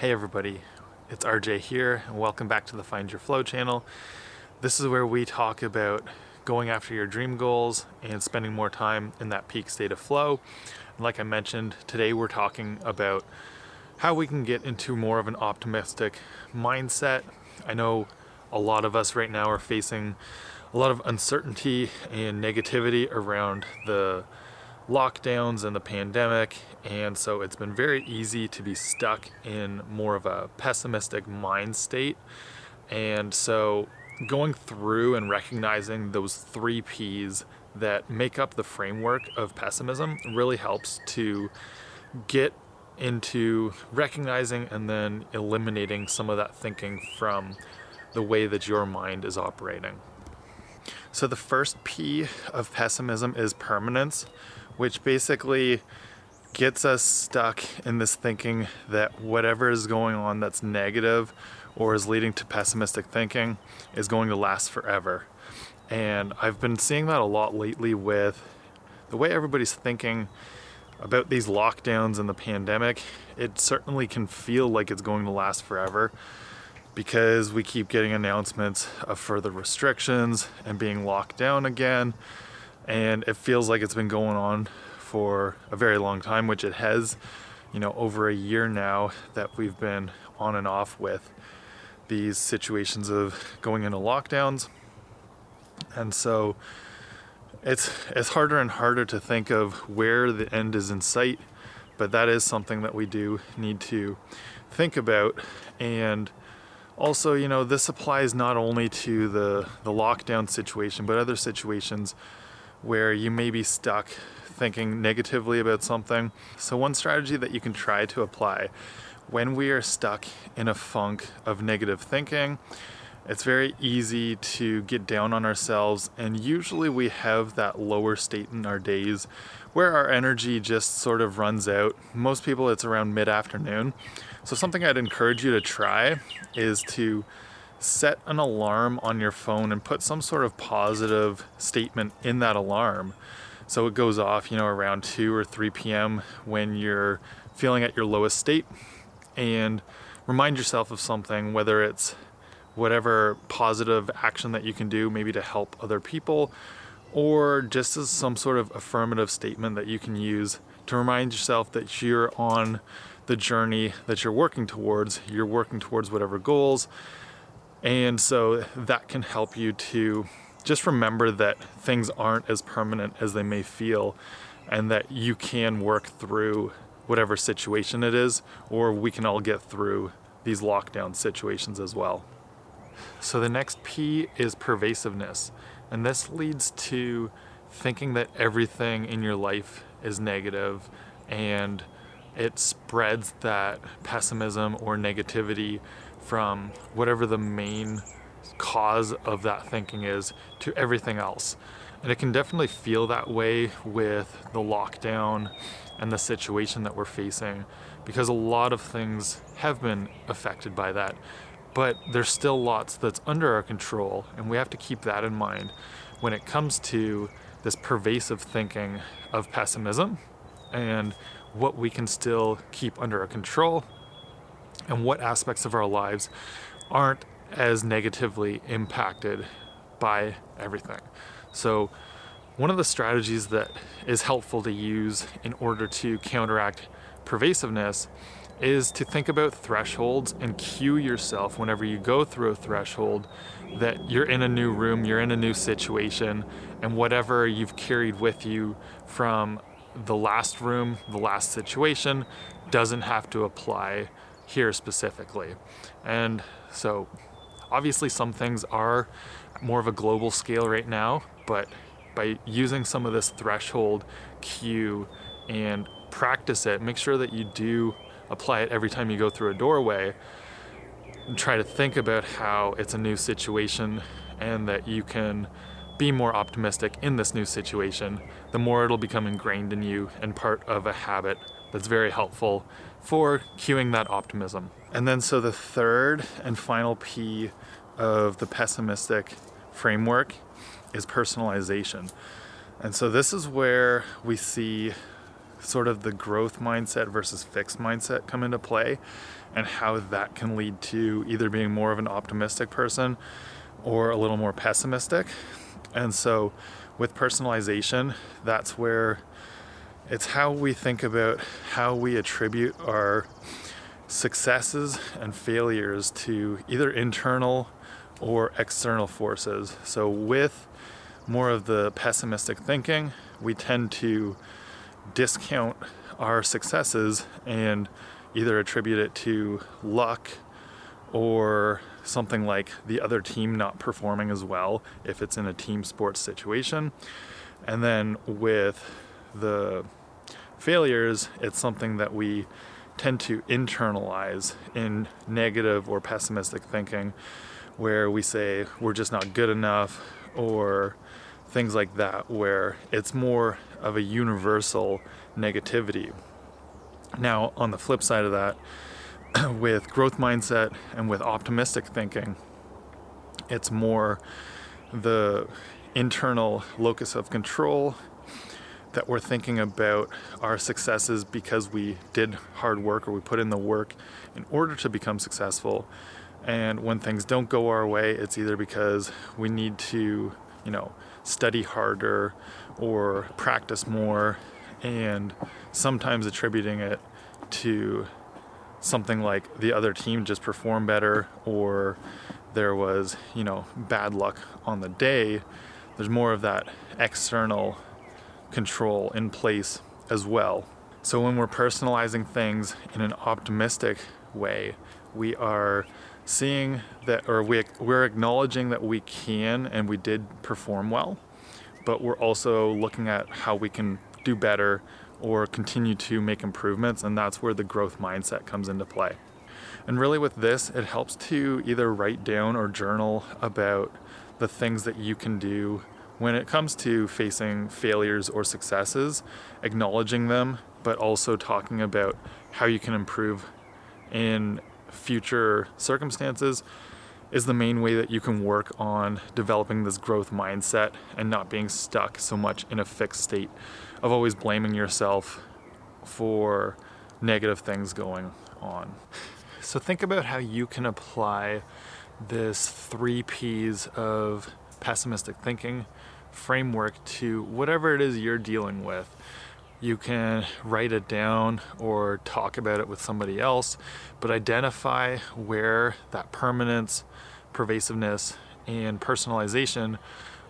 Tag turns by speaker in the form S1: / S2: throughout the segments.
S1: Hey everybody, it's RJ here, and welcome back to the Find Your Flow channel. This is where we talk about going after your dream goals and spending more time in that peak state of flow. And like I mentioned, today we're talking about how we can get into more of an optimistic mindset. I know a lot of us right now are facing a lot of uncertainty and negativity around the lockdowns and the pandemic, and so it's been very easy to be stuck in more of a pessimistic mind state. And so, going through and recognizing those three P's that make up the framework of pessimism really helps to get into recognizing and then eliminating some of that thinking from the way that your mind is operating. So, the first P of pessimism is permanence which basically gets us stuck in this thinking that whatever is going on that's negative or is leading to pessimistic thinking is going to last forever. And I've been seeing that a lot lately with the way everybody's thinking about these lockdowns and the pandemic. It certainly can feel like it's going to last forever because we keep getting announcements of further restrictions and being locked down again and it feels like it's been going on for a very long time, which it has, you know, over a year now that we've been on and off with these situations of going into lockdowns. And so it's it's harder and harder to think of where the end is in sight, but that is something that we do need to think about and also, you know, this applies not only to the the lockdown situation, but other situations where you may be stuck thinking negatively about something. So, one strategy that you can try to apply when we are stuck in a funk of negative thinking, it's very easy to get down on ourselves, and usually we have that lower state in our days where our energy just sort of runs out. Most people, it's around mid afternoon. So, something I'd encourage you to try is to set an alarm on your phone and put some sort of positive statement in that alarm. So it goes off, you know, around 2 or 3 p.m. when you're feeling at your lowest state and remind yourself of something, whether it's whatever positive action that you can do, maybe to help other people, or just as some sort of affirmative statement that you can use to remind yourself that you're on the journey that you're working towards. You're working towards whatever goals and so that can help you to just remember that things aren't as permanent as they may feel and that you can work through whatever situation it is, or we can all get through these lockdown situations as well. So the next P is pervasiveness, and this leads to thinking that everything in your life is negative and it spreads that pessimism or negativity from whatever the main cause of that thinking is to everything else. And it can definitely feel that way with the lockdown and the situation that we're facing because a lot of things have been affected by that. But there's still lots that's under our control, and we have to keep that in mind when it comes to this pervasive thinking of pessimism and what we can still keep under our control and what aspects of our lives aren't as negatively impacted by everything. So, one of the strategies that is helpful to use in order to counteract pervasiveness is to think about thresholds and cue yourself whenever you go through a threshold that you're in a new room, you're in a new situation, and whatever you've carried with you from the last room, the last situation, doesn't have to apply here specifically. And so, obviously, some things are more of a global scale right now, but by using some of this threshold cue and practice it, make sure that you do apply it every time you go through a doorway try to think about how it's a new situation and that you can be more optimistic in this new situation, the more it'll become ingrained in you and part of a habit that's very helpful for cueing that optimism. And then, so the third and final P of the pessimistic framework is personalization. And so, this is where we see sort of the growth mindset versus fixed mindset come into play and how that can lead to either being more of an optimistic person or a little more pessimistic. And so with personalization, that's where it's how we think about how we attribute our successes and failures to either internal or external forces. So, with more of the pessimistic thinking, we tend to discount our successes and either attribute it to luck or something like the other team not performing as well if it's in a team sports situation. And then with the failures, it's something that we tend to internalize in negative or pessimistic thinking, where we say we're just not good enough or things like that, where it's more of a universal negativity. Now, on the flip side of that, with growth mindset and with optimistic thinking, it's more the internal locus of control that we're thinking about our successes because we did hard work or we put in the work in order to become successful. And when things don't go our way, it's either because we need to, you know, study harder or practice more, and sometimes attributing it to something like the other team just performed better or there was, you know, bad luck on the day. There's more of that external control in place as well. So when we're personalizing things in an optimistic way, we are seeing that, or we, we're acknowledging that we can and we did perform well, but we're also looking at how we can do better or continue to make improvements, and that's where the growth mindset comes into play. And really, with this, it helps to either write down or journal about the things that you can do when it comes to facing failures or successes, acknowledging them, but also talking about how you can improve in future circumstances is the main way that you can work on developing this growth mindset and not being stuck so much in a fixed state of always blaming yourself for negative things going on. So think about how you can apply this three P's of pessimistic thinking framework to whatever it is you're dealing with. You can write it down or talk about it with somebody else, but identify where that permanence, pervasiveness, and personalization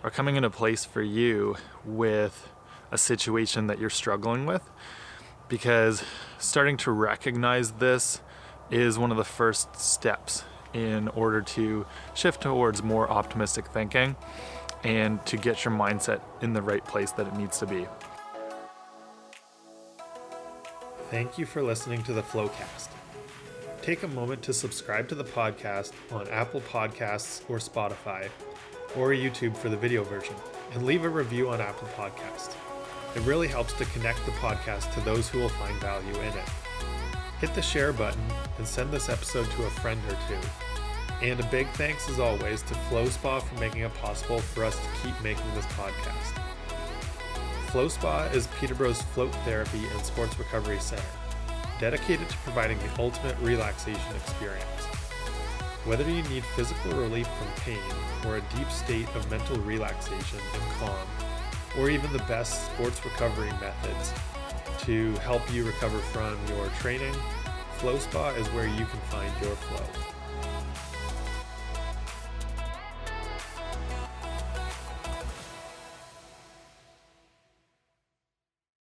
S1: are coming into place for you with a situation that you're struggling with. Because starting to recognize this is one of the first steps in order to shift towards more optimistic thinking and to get your mindset in the right place that it needs to be. Thank you for listening to the Flowcast. Take a moment to subscribe to the podcast on Apple Podcasts or Spotify or YouTube for the video version and leave a review on Apple Podcasts. It really helps to connect the podcast to those who will find value in it. Hit the share button and send this episode to a friend or two. And a big thanks, as always, to FlowSpa for making it possible for us to keep making this podcast. FlowSpa is Peterborough's float therapy and sports recovery center, dedicated to providing the ultimate relaxation experience. Whether you need physical relief from pain or a deep state of mental relaxation and calm, or even the best sports recovery methods to help you recover from your training, FlowSpa is where you can find your flow.